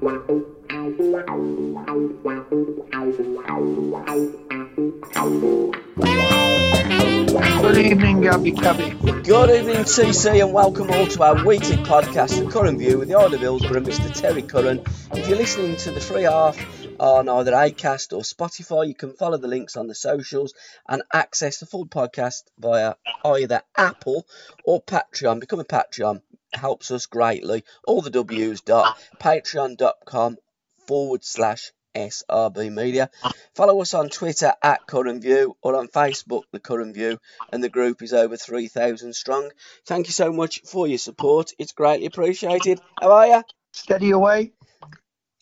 Good evening, Gabbie Cabbie. Good evening, TC, and welcome all to our weekly podcast, The Curran View, with the of Hillsborough and Mr. Terry Curran. If you're listening to the free half on either Acast or Spotify, you can follow the links on the socials and access the full podcast via either Apple or Patreon. Become a Patreon helps us greatly. All the W's dot patreon.com forward slash SRB Media. Follow us on Twitter at Curran View or on Facebook, The Curran View, and the group is over 3,000 strong. Thank you so much for your support. It's greatly appreciated. How are you? Steady away.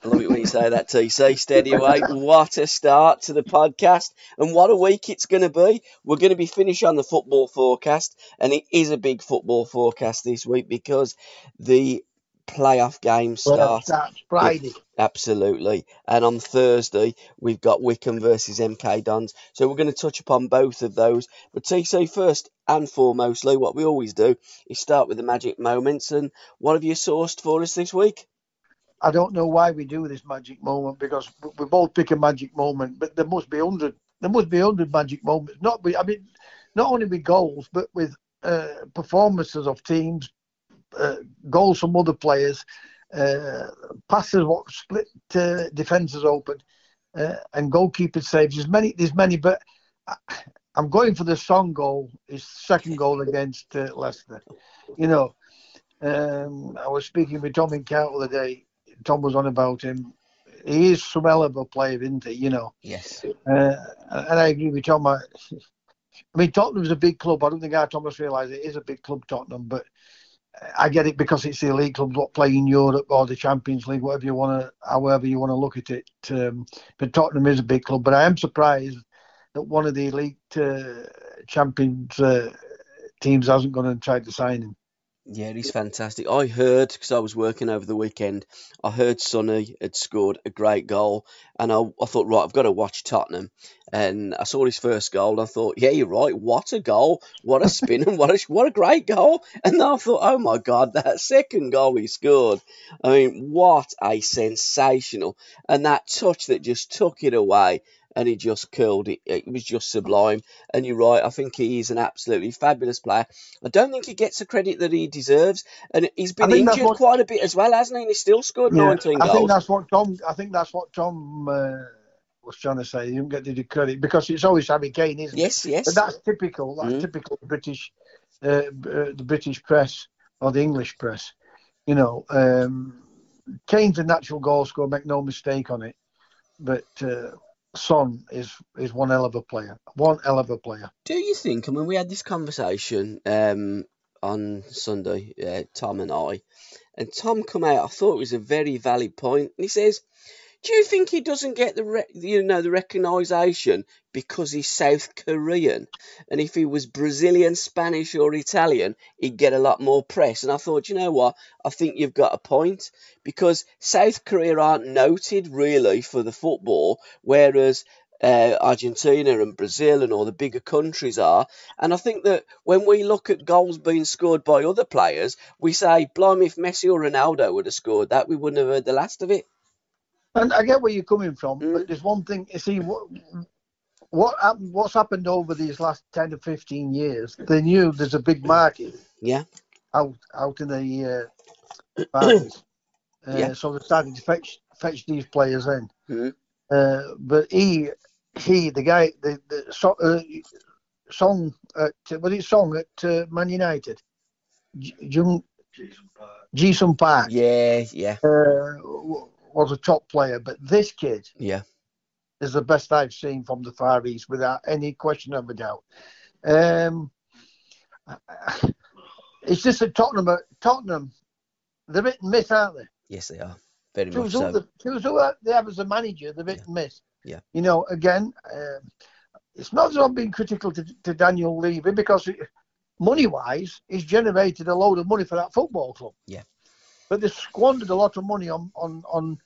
I love it when you say that, TC. Steady away. What a start to the podcast, and what a week it's going to be. We're going to be finished on the football forecast, and it is a big football forecast this week because the playoff games Well, start. Friday. Absolutely. And on Thursday, we've got Wycombe versus MK Dons. So we're going to touch upon both of those. But TC, first and foremostly, what we always do is start with the magic moments. And what have you sourced for us this week? I don't know why we do this magic moment because we both pick a magic moment, but there must be hundred. There must be hundred magic moments. Not be. I mean, not only with goals, but with uh, performances of teams, uh, goals from other players, uh, passes what split uh, defenses open, uh, and goalkeeper saves. There's many. There's many, but I, I'm going for the Son goal. His second goal against uh, Leicester. You know, um, I was speaking with Tom Count the other day. Tom was on about him. He is some hell of a player, isn't he? You know, Yes. uh, and I agree with Tom. I, I mean, Tottenham's a big club. I don't think our Thomas realised it is a big club, Tottenham, but I get it because it's the elite clubs what play in Europe or the Champions League, whatever you want to, however you want to look at it. Um, but Tottenham is a big club. But I am surprised that one of the elite uh, Champions uh, teams hasn't gone and tried to sign him. Yeah, he's fantastic. I heard, because I was working over the weekend, I heard Sonny had scored a great goal. And I, I thought, right, I've got to watch Tottenham. And I saw his first goal. And I thought, yeah, you're right. What a goal. What a spin and what a, what a great goal. And then I thought, oh my God, that second goal he scored. I mean, what a sensational. And that touch that just took it away and he just curled it. It was just sublime. And you're right, I think he is an absolutely fabulous player. I don't think he gets the credit that he deserves. And he's been injured what- quite a bit as well, hasn't he? And he's still scored 19 I think that's what Tom. I think that's what Tom uh, was trying to say. You don't get the credit because it's always Harry Kane, isn't it? Yes, yes. But that's typical. That's Mm. typical British, uh, uh, the British press or the English press. You know, um, Kane's a natural goal scorer. Make no mistake on it. But uh, Son is is one hell of a player. One hell of a player. Do you think? I mean, we had this conversation um, on Sunday, uh, Tom and I, and Tom come out. I thought it was a very valid point, and he says, "Do you think he doesn't get the re- you know the recognition because he's South Korean, and if he was Brazilian, Spanish, or Italian, he'd get a lot more press?" And I thought, you know what? I think you've got a point because South Korea aren't noted really for the football, whereas uh, Argentina and Brazil and all the bigger countries are. And I think that when we look at goals being scored by other players, we say, blimey, if Messi or Ronaldo would have scored that, we wouldn't have heard the last of it. And I get where you're coming from, Mm. but there's one thing. You see, what what hap- what's happened over these last ten to fifteen years? They knew there's a big market Yeah, out out in the uh, uh, Yeah. so they started to fetch fetch these players in. Mhm. Uh, but he he the guy the the so, uh, song at it song at uh, Man United, Jung Jason Park yeah, yeah, uh, was a top player, but this kid yeah. is the best I've seen from the Far East without any question of a doubt. Um, it's just a Tottenham, Tottenham They're hit and miss, aren't they? Yes, they are. Very Choose much who, so. the, choose who they have as a manager, they're hit and miss. Yeah. You know, again, um, it's not that I'm being critical to, to Daniel Levy because money wise, he's generated a load of money for that football club. Yeah. But they squandered a lot of money on, on, on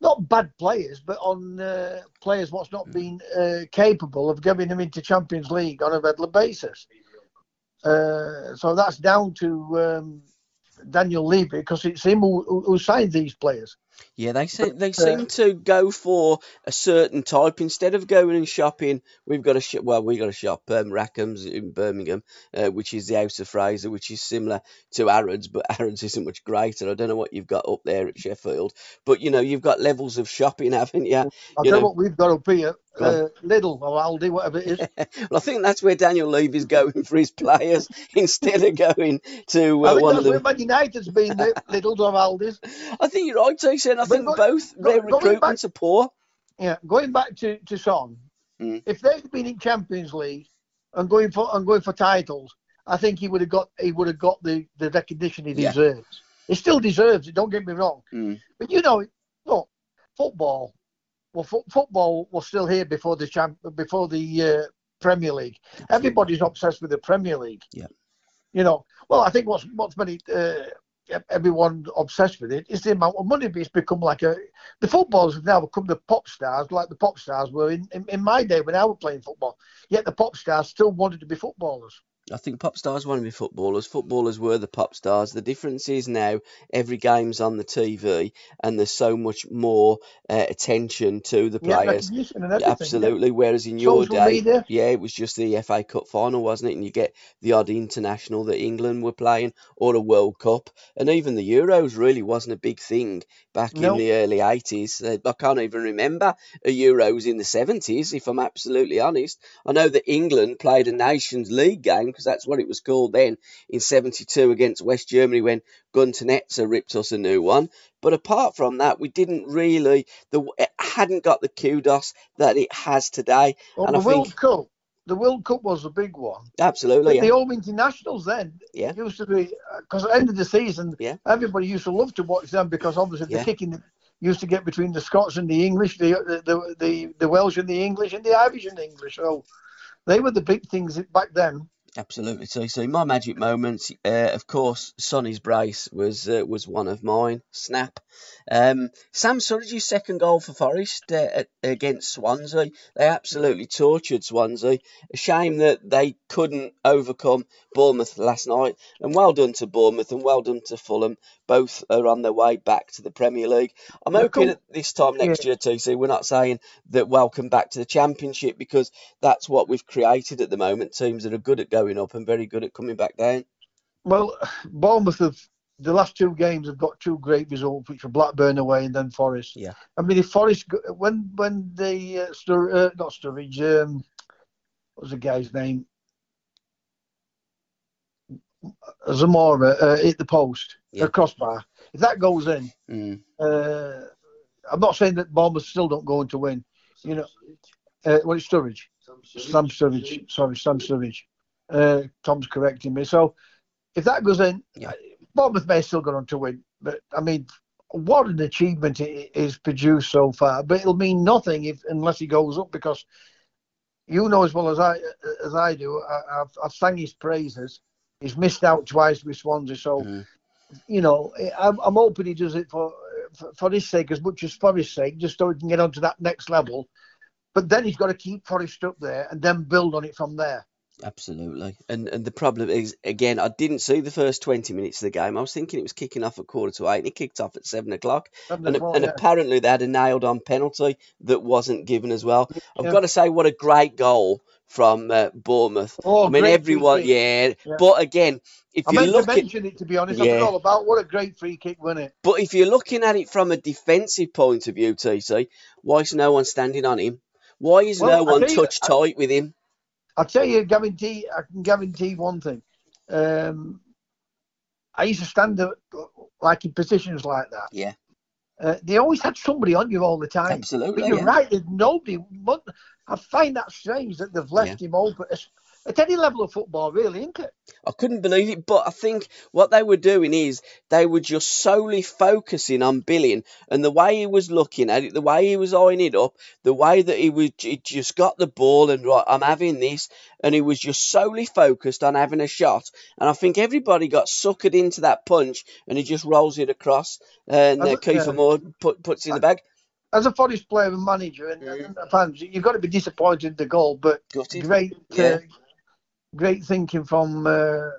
not bad players, but on uh, players what's not been uh, capable of getting them into Champions League on a regular basis. Uh, so that's down to um, Daniel Levy because it's him who, who, who signed these players. Yeah, they seem they uh, seem to go for a certain type instead of going and shopping. We've got a sh- well, we got a shop, um, Rackham's in Birmingham, uh, which is the House of Fraser, which is similar to Arrods, but Arrods isn't much greater. I don't know what you've got up there at Sheffield, but you know you've got levels of shopping, haven't you? I'll You you know- what we've got up here. Uh, Lidl or Aldi, whatever it is. well, I think that's where Daniel Levy's going for his players instead of going to I uh, think one of the. Man United's been, Lidl's or Aldi's. I think you're right, Jason. I But think both their going back- recruitments are poor. Yeah, going back to, to Son, Mm. if they'd been in Champions League and going for and going for titles, I think he would have got he would have got the, the recognition he Yeah. deserves. He still deserves it. Don't get me wrong. Mm. But you know, look, football. Well, fo- football was still here before the champ before the uh, Premier League. Everybody's obsessed with the Premier League. Yeah. You know, well, I think what's what's many uh, everyone obsessed with it is the amount of money. But it's become like a the footballers have now become the pop stars, like the pop stars were in, in, in my day when I was playing football. Yet the pop stars still wanted to be footballers. I think pop stars want to be footballers. Footballers were the pop stars. The difference is now every game's on the TV and there's so much more uh, attention to the players. recognition and everything. yeah. Absolutely. Whereas in your day, media. yeah, it was just the FA Cup final, wasn't it? And you get the odd international that England were playing or a World Cup. And even the Euros really wasn't a big thing back No. in the early 80s. Uh, I can't even remember a Euros in the 70s, if I'm absolutely honest. I know that England played a Nations League game, because that's what it was called then, in 72 against West Germany when Gunter Netzer ripped us a new one. But apart from that, we didn't really, the it hadn't got the kudos that it has today. Well, and the I World think, Cup, the World Cup was a big one. absolutely, But the yeah. home internationals then Yeah. used to be uh, because at the end of the season, Yeah. everybody used to love to watch them because obviously Yeah. the kicking used to get between the Scots and the English, the the, the the the Welsh and the English, and the Irish and the English. So they were the big things back then. Absolutely. So, so my magic moments, uh, of course, Sonny's brace was uh, was one of mine. Snap. Um, Sam Surridge's second goal for Forest uh, against Swansea. They absolutely tortured Swansea. A shame that they couldn't overcome Bournemouth last night. And well done to Bournemouth and well done to Fulham. Both are on their way back to the Premier League. I'm hoping at this time next year, TC, we're not saying that welcome back to the Championship because that's what we've created at the moment. Teams that are good at going up and very good at coming back down. Well, Bournemouth have the last two games have got two great results, which were Blackburn away and then Forest. Yeah. I mean, if Forest when when they uh, Stur, uh, not Sturridge, um, what was the guy's name? Zamora uh, hit the post, Yeah. the crossbar. If that goes in, Mm. uh, I'm not saying that Bournemouth still don't go on to win. You know, uh, well, it's Surridge. Sam Surridge. Sorry, Sam Surridge. Uh, Tom's correcting me. So if that goes in, Yeah. Bournemouth may still go on to win. But I mean, what an achievement it is produced so far. But it'll mean nothing if unless he goes up because you know as well as I as I do. I, I've, I've sang his praises. He's missed out twice with Swansea, so Mhm. you know I'm, I'm hoping he does it for, for for his sake as much as for his sake, just so he can get on to that next level. But then he's got to keep Forest up there and then build on it from there. Absolutely. And and the problem is again, I didn't see the first twenty minutes of the game. I was thinking it was kicking off at quarter to eight, and it kicked off at seven o'clock. Seven And, and yeah. apparently they had a nailed on penalty that wasn't given as well. I've Yeah. got to say, what a great goal from uh, Bournemouth. Oh, I mean, everyone, yeah. Yeah. But again, if I you meant look to at mention it to be honest. I Yeah. forgot about what a great free kick, wasn't it? But if you're looking at it from a defensive point of view, TC, why is no one standing on him? Why is Well, no I one touch I- tight with him? I'll tell you, guarantee I can guarantee one thing. Um, I used to stand up, like in positions like that. Yeah. Uh, they always had somebody on you all the time. Absolutely. But you're yeah. right, there's nobody. I find that strange that they've left him open. At any level of football, really, isn't it? I couldn't believe it, but I think what they were doing is they were just solely focusing on Billing and the way he was looking at it, the way he was eyeing it up, the way that he was he just got the ball and right, I'm having this, and he was just solely focused on having a shot. And I think everybody got suckered into that punch, and he just rolls it across, and uh, Kiefer Moore put, puts it in the bag as a Forest player and manager and, mm. and fans, you've got to be disappointed in the goal, but Gutted. great, yeah. uh, great thinking from uh,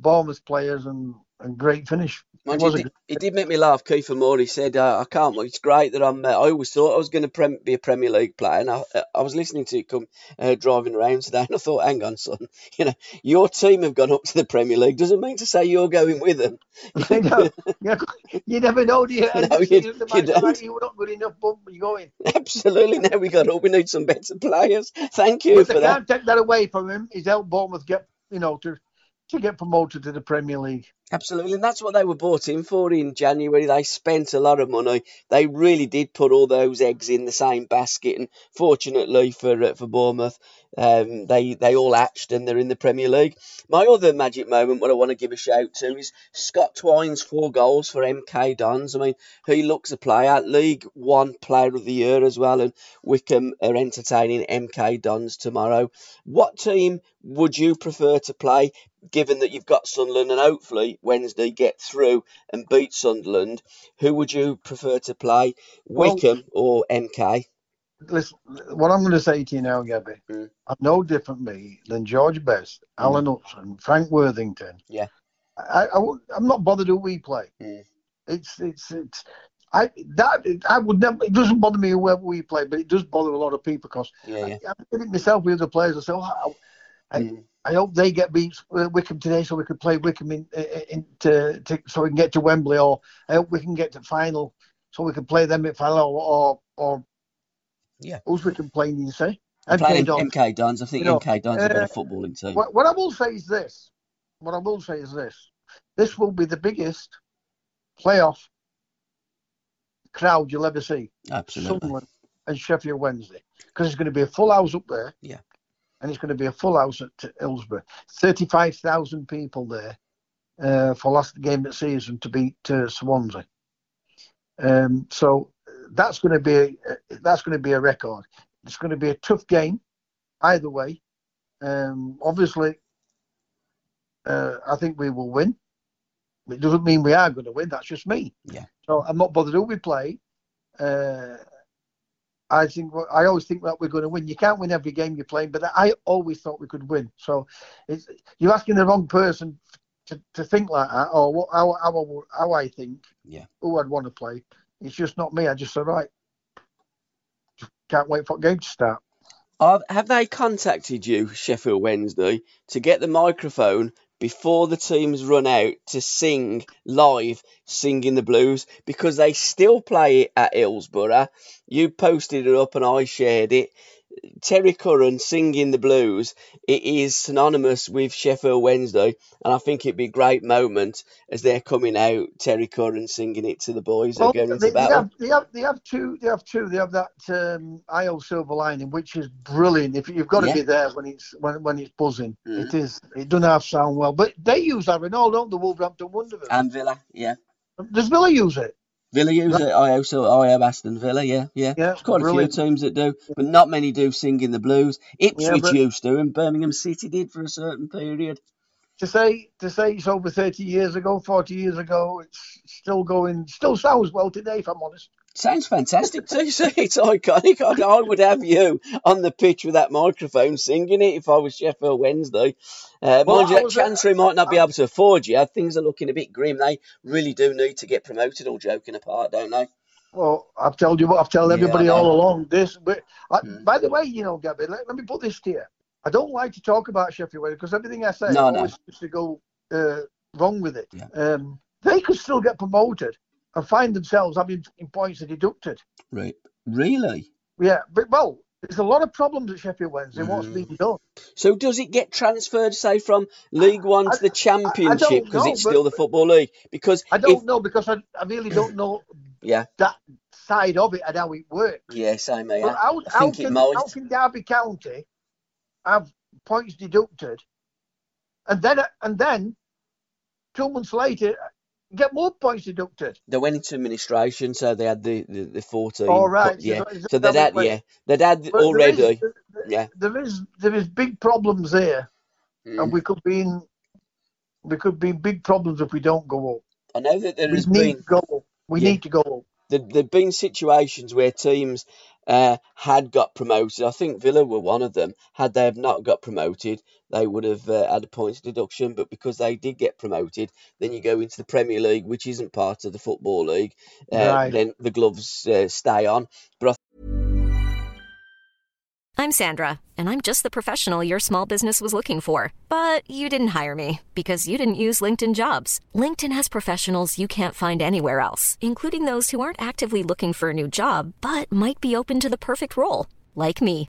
Bournemouth players and, and great finish. Mind it, you, did, it did make me laugh. Kiefer Moore, he said, uh, I can't, it's great that I'm, uh, I always thought I was going to prem- be a Premier League player. And I, I was listening to it come uh, driving around today and I thought, hang on, son, you know, your team have gone up to the Premier League. Doesn't mean to say you're going with them. you never know, do you? No, you, you, you don't. You're not good enough, but you're going. Absolutely. Now we got up. We need some better players. Thank you but for they that. can't take that away from him. He's helped Bournemouth get, you know, to to get promoted to the Premier League. Absolutely, and that's what they were bought in for in January. They spent a lot of money. They really did put all those eggs in the same basket, and fortunately for uh, for Bournemouth, um, they they all hatched and they're in the Premier League. My other magic moment, what I want to give a shout to, is Scott Twine's four goals for MK Dons. I mean, he looks a player, League One Player of the Year as well, and Wycombe are entertaining MK Dons tomorrow. What team would you prefer to play? Given that you've got Sunderland and hopefully Wednesday get through and beat Sunderland, who would you prefer to play, Wycombe well, or MK? listen, what I'm going to say to you now, Gabby, mm. I'm no different me than George Best, mm. Alan Hudson, Frank Worthington. Yeah. I, I, am not bothered who we play. Mm. It's, it's, it's, I that I would never. It doesn't bother me whoever we play, but it does bother a lot of people because yeah, yeah. I, I did it myself with other players. I say, oh, I, mm. I, hope they get beat uh, Wycombe today, so we can play Wycombe in, in to, to, so we can get to Wembley, or I hope we can get to final, so we can play them at final, or or, or yeah. Who's we complaining, you say? MK Dons. MK Dons. I think you know, MK Dons uh, a better footballing team. What, what I will say is this. What I will say is this. This will be the biggest playoff crowd you'll ever see. Absolutely. Sunderland and Sheffield Wednesday. Because it's going to be a full house up there. Yeah. And it's going to be a full house at Hillsborough. 35,000 people there uh, for last game of the season to beat uh, Swansea. Um, so that's going to be a, that's going to be a record. It's going to be a tough game, either way. Um, obviously, uh, I think we will win. It doesn't mean we are going to win. That's just me. Yeah. So I'm not bothered who we play. Uh, I think I always think that we're going to win. You can't win every game you're playing, but I always thought we could win. So it's you're asking the wrong person to, to think like that, or what, how, how, how I think. Yeah. Who I'd want to play. It's just not me. I just said, right, can't wait for the game to start. Have they contacted you, Sheffield Wednesday, to get the microphone before the teams run out to sing live, singing the blues? Because they still play it at Hillsborough. You posted it up and I shared it. Terry Curran singing the blues, it is synonymous with Sheffield Wednesday, and I think it'd be a great moment as they're coming out. Terry Curran singing it to the boys. Well, going they, they, have, they, have, they have two. They have two. They have that um, Hi Ho Silver Lining, which is brilliant. If you've got to yeah. be there when it's when, when it's buzzing, mm. it is. It doesn't have sound well, but they use that in all, don't the Wolverhampton Wanderers and Villa? Yeah. Does Villa use it? Villa use it. I also I have Aston Villa. Yeah, yeah. yeah There's quite brilliant. a few teams that do, but not many do sing in the blues. Ipswich yeah, used to, and Birmingham City did for a certain period. To say to say it's over thirty years ago, forty years ago, it's still going, still sounds well today. If I'm honest. Sounds fantastic too. See, it's iconic. I, I, would have you on the pitch with that microphone singing it if I was Sheffield Wednesday. Uh, well, mind you, Chansiri might not be able to afford you. Things are looking a bit grim. They really do need to get promoted. All joking apart, don't they? Well, I've told you what I've told everybody yeah, all along. This, but I, hmm. by the way, you know, Gabby, let, let, me put this to you. I don't like to talk about Sheffield Wednesday because everything I say no, always no. to go uh, wrong with it. Yeah. Um, they could still get promoted and find themselves having points deducted. Right. Really? Yeah, but well, there's a lot of problems at Sheffield Wednesday. Mm. What's being done? So does it get transferred, say, from League One to the Championship because it's still the Football League? Because I don't if... know because I, I really don't know. yeah. That side of it and how it works. Yeah, same. Yeah. How, how, can, how can Derby County have points deducted, and then and then two months later get more points deducted. They went into administration, so they had the the, the fourteen. All right, co- yeah. so is So they'd had yeah they'd had there already. is- there- yeah. there is there is big problems there, Mm. and we could be in we could be in big problems if we don't go up. I know that there We has need been to go up. We Yeah. need to go up. there, there've been situations where teams uh, had got promoted. I think Villa were one of them. Had they have not got promoted, they would have uh, had a points deduction. But because they did get promoted, then you go into the Premier League, which isn't part of the Football League. Uh, Right. Then the gloves uh, stay on. But I I'm Sandra, and I'm just the professional your small business was looking for. But you didn't hire me because you didn't use LinkedIn jobs. LinkedIn has professionals you can't find anywhere else, including those who aren't actively looking for a new job but might be open to the perfect role, like me.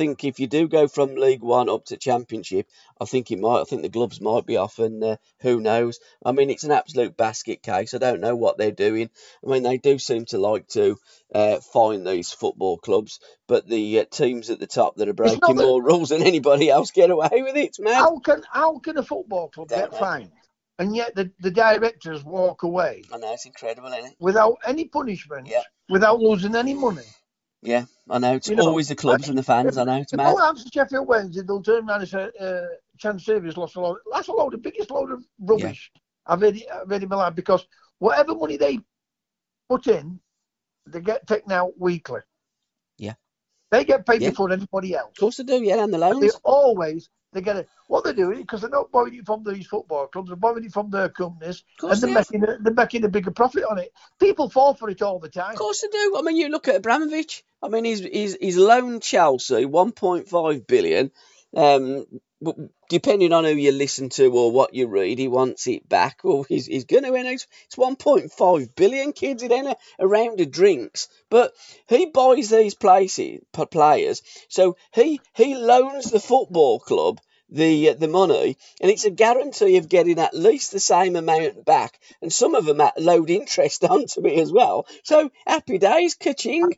Think if you do go from League One up to Championship, I think it might. I think the gloves might be off, and uh, who knows? I mean, it's an absolute basket case. I don't know what they're doing. I mean, they do seem to like to uh, find these football clubs, but the uh, teams at the top that are breaking that- more rules than anybody else get away with it, man. How can how can a football club Don't get fined and yet the, the directors walk away I know it's incredible, isn't it? without any punishment, Yeah. without losing any money? Yeah, I know. It's You know, always the clubs and the fans. I know it's mad. all to Sheffield Wednesday, they'll turn around and say, uh, Chansiri's lost a load. That's a load, the biggest load of rubbish I've heard, I've heard in my life because whatever money they put in, they get taken out weekly. Yeah. They get paid Yeah. before anybody else. Of course they do. Yeah, and the They loans. always, they get it. What they're doing, because they're not borrowing it from these football clubs, they're borrowing it from their companies, and they're they making, a, they're making a bigger profit on it. People fall for it all the time. Of course they do. I mean, you look at Abramovich. I mean, he's he's, he's loaned Chelsea 1.5 billion. Um, depending on who you listen to or what you read, he wants it back. Well, he's, he's going to. It's, it's 1.5 billion kids. in a, a round of drinks. But he buys these places, players. So he he loans the football club the uh, the money, and it's a guarantee of getting at least the same amount back, and some of them at load interest onto it as well. So happy days, ka-ching.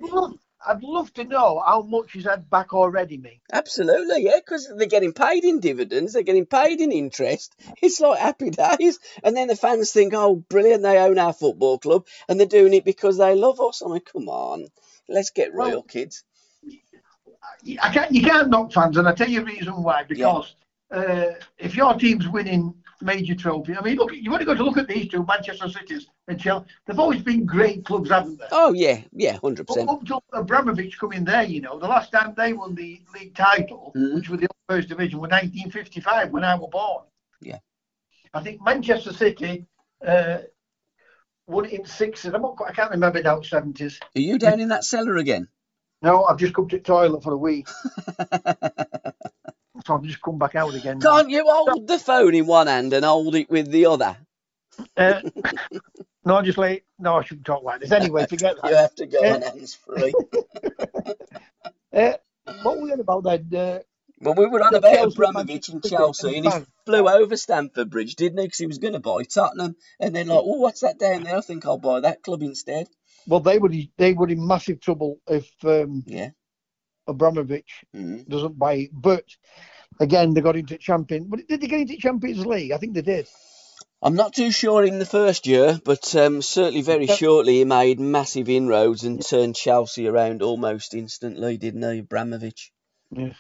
I'd love, to know how much he's had back already, me. Absolutely, yeah, because they're getting paid in dividends, they're getting paid in interest. It's like happy days, and then the fans think, oh, brilliant, they own our football club, and they're doing it because they love us. I mean, come on, let's get real, Well, kids. I can't, you can't knock fans, and I tell you the reason why. Because uh, if your team's winning major trophy, I mean, look, you've only got to look at these two, Manchester Cities and Chelsea. They've always been great clubs, haven't they? Oh yeah, yeah, hundred percent. up until Abramovich come in there, you know, the last time they won the league title, Mhm. which was the first division, was 1955 when I was born. Yeah. I think Manchester City uh, won it in sixes. I'm not, quite- I can't remember now, 70s. Are you down in that cellar again? No, I've just come to the toilet for a week, I've just come back out again. Can't you hold the phone in one hand and hold it with the other? Uh, no, just like no, I shouldn't talk like this. Anyway, forget that. You have to go Yeah. on hands free. Uh, what were we on about then? Uh, Well, we were on about Chelsea, Abramovich City, Chelsea, and he flew over Stamford Bridge, didn't he? Because he was going to buy Tottenham, and then like, oh, what's that down there? I think I'll buy that club instead. well, they would they would in massive trouble if um, Yeah. Abramovich Mm. doesn't buy it. But again, they got into champion. But did they get into Champions League? I think they did. I'm not too sure in the first year, but um, certainly very shortly he made massive inroads and turned Chelsea around almost instantly, didn't he, Abramovich? Yeah.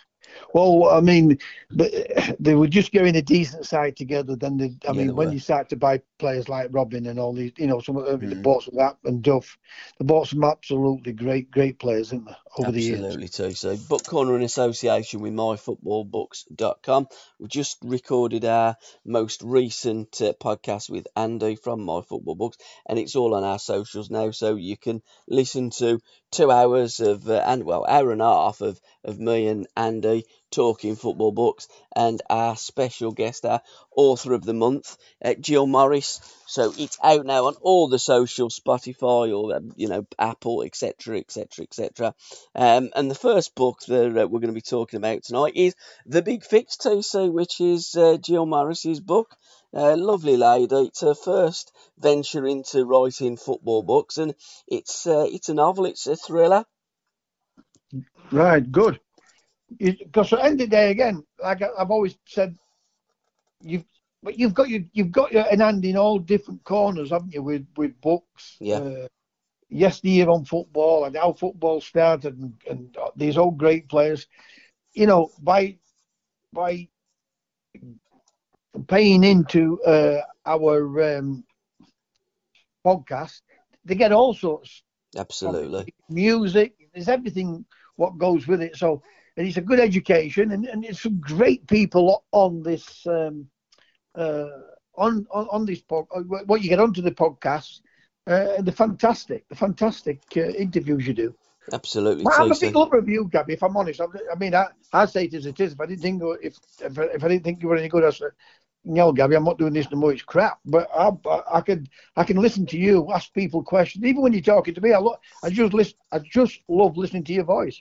Well, I mean, they were just getting a decent side together. Then, they, I Yeah, mean, they when you start to buy players like Robben and all these, you know, some of them, the Mhm. bought some that and Duff, they bought some absolutely great, great players, didn't they, over the years? Absolutely, too. So, Book Corner in association with myfootballbooks.com. We just recorded our most recent uh, podcast with Andy from My Football Books, and it's all on our socials now. So you can listen to two hours of, uh, and well, hour and a half of, of me and Andy talking football books, and our special guest, our author of the month, uh, Jill Morris. So it's out now on all the social, Spotify or um, you know Apple, etc., etc., etc. And the first book that uh, we're going to be talking about tonight is The Big Fix TC, which is uh, Jill Morris's book. Uh, lovely lady. It's her first venture into writing football books, and it's uh, it's a novel. It's a thriller. Right, good. Because at the end of the day, again, like I've always said, you've but you've got your you've got your an hand in all different corners, haven't you? With with books, Yeah. Uh, yesteryear on football and how football started, and, and these old great players. You know, by by paying into uh, our um, podcast, they get all sorts Absolutely. music. There's everything what goes with it. So and it's a good education, and, and it's some great people on this um, uh, on, on on this pod. What you get onto the podcast, uh, the fantastic, the fantastic uh, interviews you do. Absolutely. Well, I'm a TC. big lover of you, Gabby. If I'm honest, I, I mean, I, I say it as it is. If I didn't think if if, I- if I didn't think you were any good, I said, no, Gabby, I'm not doing this no more. It's crap. But I, I, I can I can listen to you, ask people questions, even when you're talking to me. I lo- I just listen. I just love listening to your voice.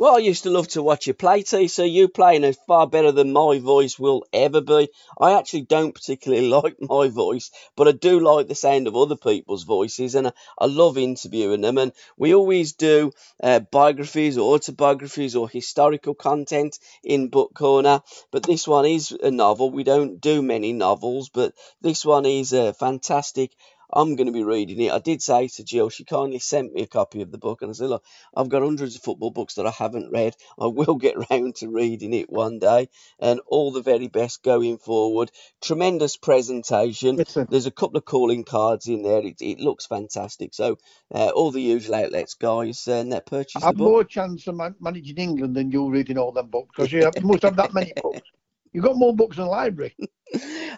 Well, I used to love to watch you play, TC. You playing is far better than my voice will ever be. I actually don't particularly like my voice, but I do like the sound of other people's voices, and I, I love interviewing them. And we always do uh, biographies or autobiographies or historical content in Book Corner. But this one is a novel. We don't do many novels, but this one is a fantastic. I'm going to be reading it. I did say to Jill, she kindly sent me a copy of the book, and I said, Look, I've got hundreds of football books that I haven't read. I will get round to reading it one day, and all the very best going forward. Tremendous presentation. There's a couple of calling cards in there. It, it looks fantastic. So, uh, all the usual outlets, guys, and uh, purchase I the have more chance of managing England than you reading all them books because you, have, must have that many books. You've got more books than the library.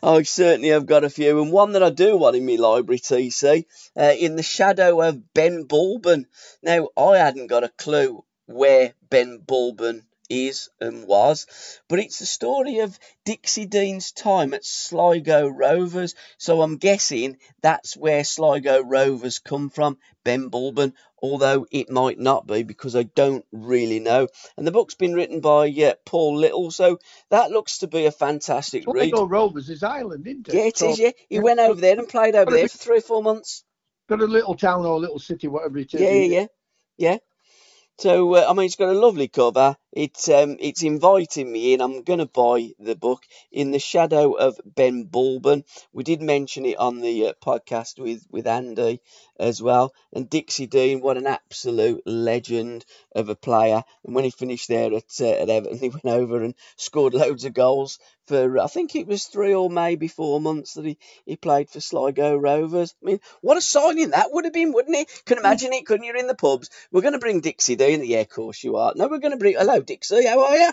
I certainly have got a few, and one that I do want in my library, TC, uh, in the shadow of Ben Bulben. Now, I hadn't got a clue where Ben Bulben is and was, but it's the story of Dixie Dean's time at Sligo Rovers. So I'm guessing that's where Sligo Rovers come from, Ben Bulben, although it might not be because I don't really know. And the book's been written by uh, Paul Little, so that looks to be a fantastic read. Sligo Rovers is Ireland, isn't it? Yeah, it So, is, yeah. He went over there and played over there for three or four months. Got a little town or a little city, whatever it is. Yeah, yeah, yeah. Yeah. So, uh, I mean, it's got a lovely cover. It's um, it's inviting me in. I'm going to buy the book in the shadow of Ben Bulben. We did mention it on the uh, podcast with, with Andy as well. And Dixie Dean, what an absolute legend of a player. And when he finished there at, uh, at Everton, he went over and scored loads of goals for, I think it was three or maybe four months that he, he played for Sligo Rovers. I mean, what a signing that would have been, wouldn't it? Can imagine it, couldn't you? In the pubs, we're going to bring Dixie Dean. Yeah, of course you are. No, we're going to bring. Hello, Dixie. How are you?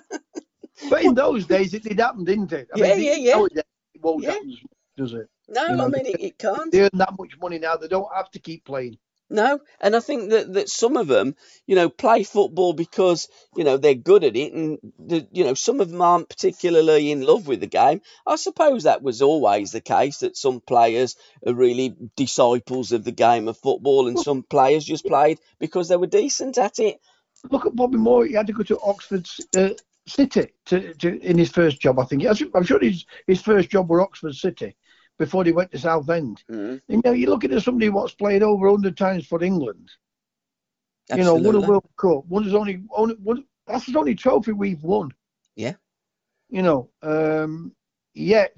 But in those days, it did happen, didn't it? Yeah, yeah, yeah. nowadays, It won't Yeah. happen, does it? No, You know, I mean it, it can't. They earn that much money now. They don't have to keep playing. No, and I think that, that some of them, you know, play football because you know they're good at it, and the, you know some of them aren't particularly in love with the game. I suppose that was always the case that some players are really disciples of the game of football, and some players just played because they were decent at it. Look at Bobby Moore. He had to go to Oxford uh, City to, to in his first job. I think. I'm sure his his first job were Oxford City before he went to Southend. Mm, You know, you're looking at somebody what's played over 100 times for England. You know, won a. World Cup. One is only, only one, that's the only trophy we've won. Yeah. You know, um, yet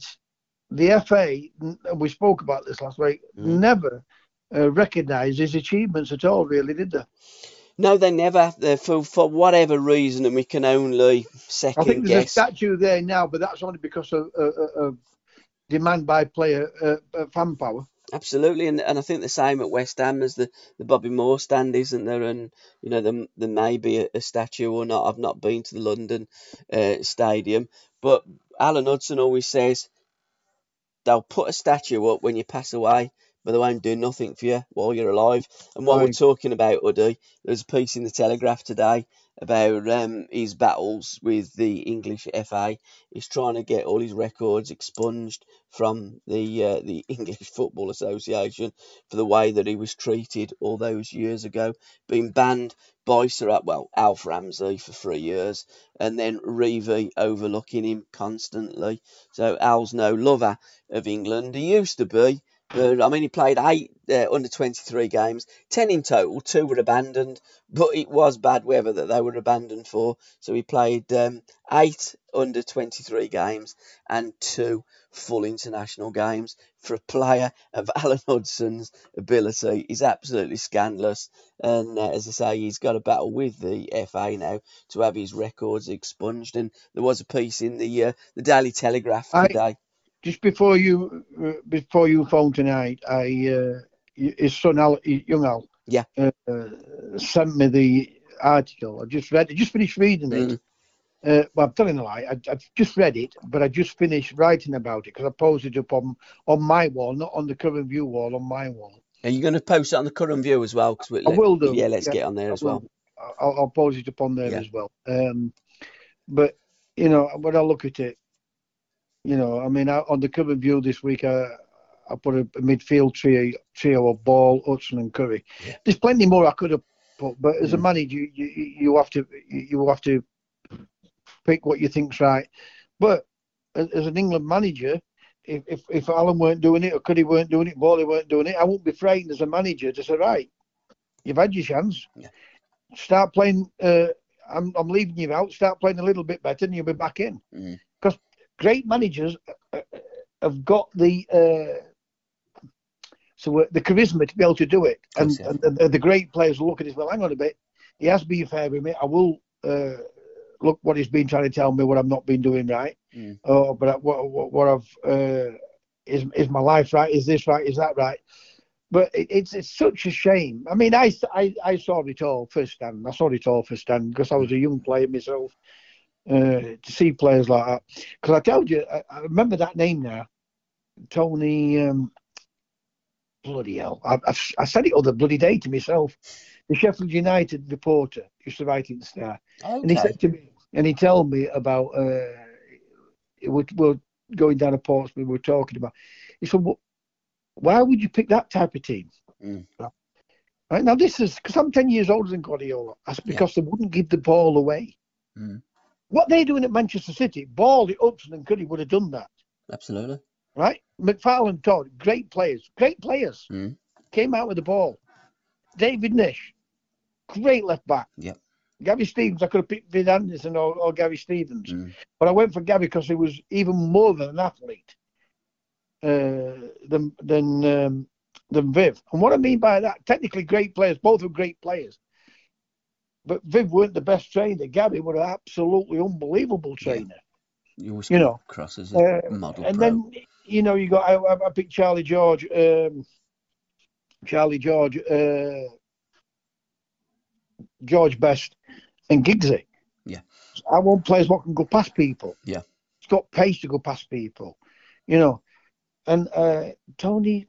the FA, and we spoke about this last week, Mm. never uh, recognised his achievements at all, really, did they? No, they never. They're for for whatever reason, and we can only second I think there's a statue there now, but that's only because of, uh, uh, of demand by player uh, uh, fan power. Absolutely, and and I think the same at West Ham as the, the Bobby Moore stand, isn't there? And you know, there, there may be a, a statue or not. I've not been to the London uh, Stadium, but Alan Hudson always says they'll put a statue up when you pass away, but they won't do nothing for you while you're alive. And while we're talking about Uddy, there's a piece in the Telegraph today about um, his battles with the English FA. He's trying to get all his records expunged from the uh, the English Football Association for the way that he was treated all those years ago, being banned by Sir well Alf Ramsey for three years, and then Revie overlooking him constantly. So Al's no lover of England. He used to be. But I mean, he played eight uh, under 23 games, 10 in total. Two were abandoned, but it was bad weather that they were abandoned for. So he played um, eight under 23 games and two full international games. For a player of Alan Hudson's ability, is absolutely scandalous. And uh, as I say, he's got a battle with the FA now to have his records expunged. And there was a piece in the uh, the Daily Telegraph today. Just before you uh, before you phone tonight, I uh, his son Al, young Al, Yeah. uh, sent me the article. I just read. I just finished reading it. Mm. Uh, well, I'm telling a lie. I, I've just read it, but I just finished writing about it because I posted it up on on my wall, not on the Curran View wall, on my wall. Are you going to post it on the Curran View as well? Cause we, I will do. Yeah, let's Yeah, get on there I as well. I'll, I'll post it up on there Yeah. as well. Um, but you know, when I look at it, you know, I mean, I, on the cover view this week, I, I put a, a midfield trio, trio of Ball, Hudson, and Curry. There's plenty more I could have put, but as a Mm. manager, you, you you have to you have to pick what you think's right. But as, an England manager, if, if if Alan weren't doing it or Curry weren't doing it, Bally weren't doing it, I wouldn't be frightened as a manager to say, right, you've had your chance. Yeah. Start playing. Uh, I'm I'm leaving you out. Start playing a little bit better, and you'll be back in. Mm. Great managers uh, uh, have got the uh, so uh, the charisma to be able to do it, and, yeah. and the, the great players will look at it. Well, hang on a bit. He has been fair with me. I will uh, look what he's been trying to tell me what I've not been doing right. Mm. Oh, but I- what what, what I've uh, is is my life right? Is this right? Is that right? But it, it's it's such a shame. I mean, I, I, I saw it all firsthand. I saw it all firsthand because I was a young player myself. Uh, to see players like that, because I told you, I, I remember that name now, Tony. Um, bloody hell! I, I, I said it other bloody day to myself. The Sheffield United reporter used to write in the Star, and he said to me, and he told me about uh, it would, we're going down a Portsmouth. We were talking about. He said, "Wh- "Why would you pick that type of team?" Mm. Right now, this is because I'm ten years older than Guardiola. That's because they wouldn't give the ball away. Mm. What they're doing at Manchester City, Bally, Hudson, and Curry would have done that, Absolutely. right? McFarland, Todd, great players, great players, Mm. came out with the ball. David Nish, great left back. Yep. Gary Stevens, I could have picked Viv Anderson or, or Gary Stevens, Mm. but I went for Gary because he was even more than an athlete uh, than than um, than Viv. And what I mean by that, technically great players, both were great players. But Viv weren't the best trainer. Gabby was an absolutely unbelievable trainer. You always You know, across as Uh, a model and pro. then you know you got I, I I picked Charlie George, um, Charlie George, uh, George Best, and Giggsy. Yeah. I want players what can go past people. Yeah. It's got pace to go past people, you know. And uh, Tony,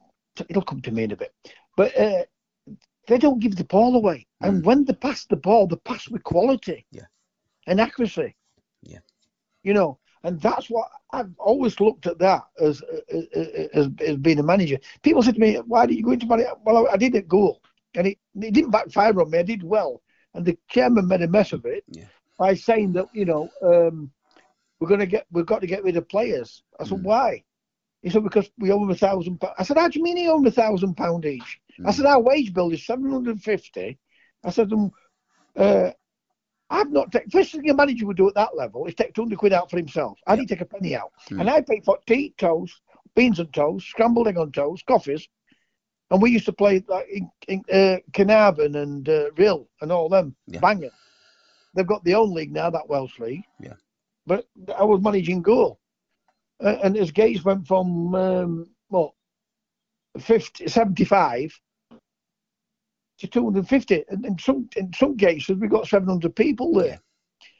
it'll come to me in a bit, but uh, they don't give the ball away. And Mm. when they pass the ball, they pass with quality. Yeah. And accuracy. Yeah. You know, and that's what I've always looked at that as as, as, as being a manager. People said to me, "Why did you go into money?" Well, I, I did at Goole, and it, it didn't backfire on me. I did well, and the chairman made a mess of it Yeah. by saying that you know um, we're going to get we've got to get rid of players. I said, Mm. "Why?" He said, "Because we owe them a thousand pounds. I said, "How do you mean he owe a thousand pound each?" I Mm. said, "Our wage bill is seven hundred and fifty. I said, um, uh, I've not taken, first thing a manager would do at that level is take 200 quid out for himself. I didn't take a penny out. Hmm. And I pay for tea, toast, beans and toast, scrambled egg on toast, coffees, And we used to play like in, in uh, Carnarvon and uh, Rhyl and all them. Yeah. Bangor. They've got the own league now, that Welsh league. Yeah. But I was managing Goole. Uh, and his gates went from, um, what, 50, 75 to 250. And in some, in some cases, we got 700 people there.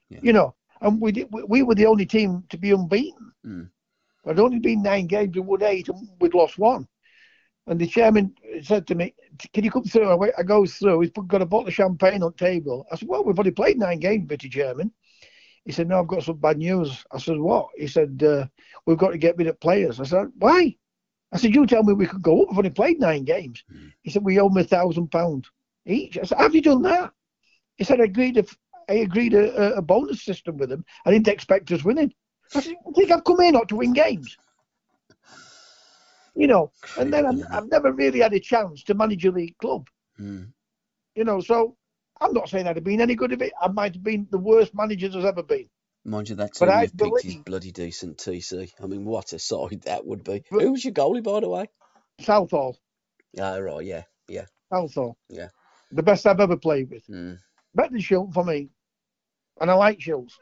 Yeah. You know, and we, did, we, we were the only team to be unbeaten. Mm. I'd only been nine games, we won eight, and we'd lost one. And the chairman said to me, "Can you come through?" I, went, I go through. He's put- got a bottle of champagne on the table. I said, "Well, we've only played nine games, Mr. Chairman." He said, "No, I've got some bad news." I said, "What?" He said, uh, "We've got to get rid of players." I said, "Why?" I said, "You tell me we could go up. We've only played nine games." He said, "We owe me a thousand pound each." I said, "Have you done that?" He said, "I agreed. If I agreed a, a bonus system with them. I didn't expect us winning." I said, "I think I've come here not to win games." You know, and then I've, I've never really had a chance to manage a league club. Mm. You know, so I'm not saying I'd have been any good of it. I might have been the worst manager there's ever been. Mind you, that But team I you've picked is bloody decent, TC. I mean, what a side that would be. Who was your goalie, by the way? Southall, Ah, right, yeah, yeah. Southall. Yeah. The best I've ever played with. Mm. Better than Schultz for me. And I like Schultz,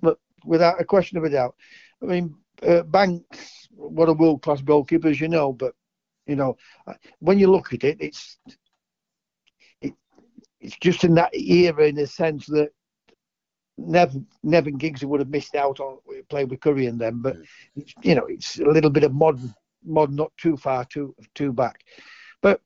but without a question of a doubt. I mean, uh, Banks, what a world class goalkeeper, as you know, but, you know, when you look at it, it's it, it's just in that era in the sense that Nev, Nevin Giggs would have missed out on playing with Currie and them, but it's, you know it's a little bit of modern, modern, not too far too too back. But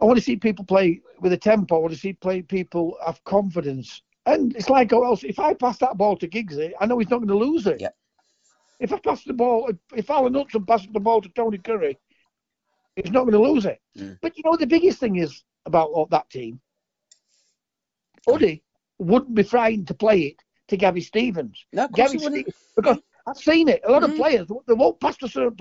I want to see people play with a tempo. I want to see play people have confidence. And it's like, oh, else if I pass that ball to Giggsy, I know he's not going to lose it. Yeah. If I pass the ball, if Alan Hudson passes the ball to Tony Currie, he's not going to lose it. Mm. But you know, the biggest thing is about that team. Huddy wouldn't be frightened to play it to Gabby Stevens. No, Gabby. Stevens, because I've seen it. A lot Mm. of players they won't pass to certain